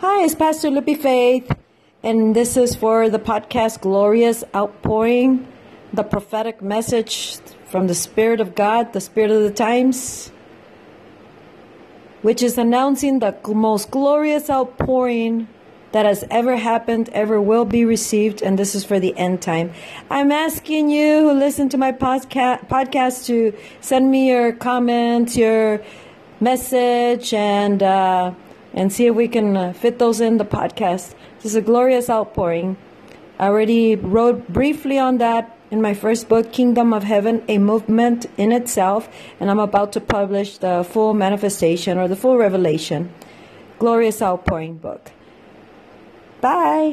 Pastor Lippy Faith, and this is for the podcast Glorious Outpouring, the prophetic message from the Spirit of God, the Spirit of the Times, which is announcing the most glorious outpouring that has ever happened, ever will be received, and this is for the end time. I'm asking you who listen to my podcast, podcast to send me your comments, your message, and uh, and see if we can uh, fit those in the podcast. This is a glorious outpouring. I already wrote briefly on that in my first book, Kingdom of Heaven, a movement in itself, and I'm about to publish the full manifestation or the full revelation. Glorious outpouring book. Bye.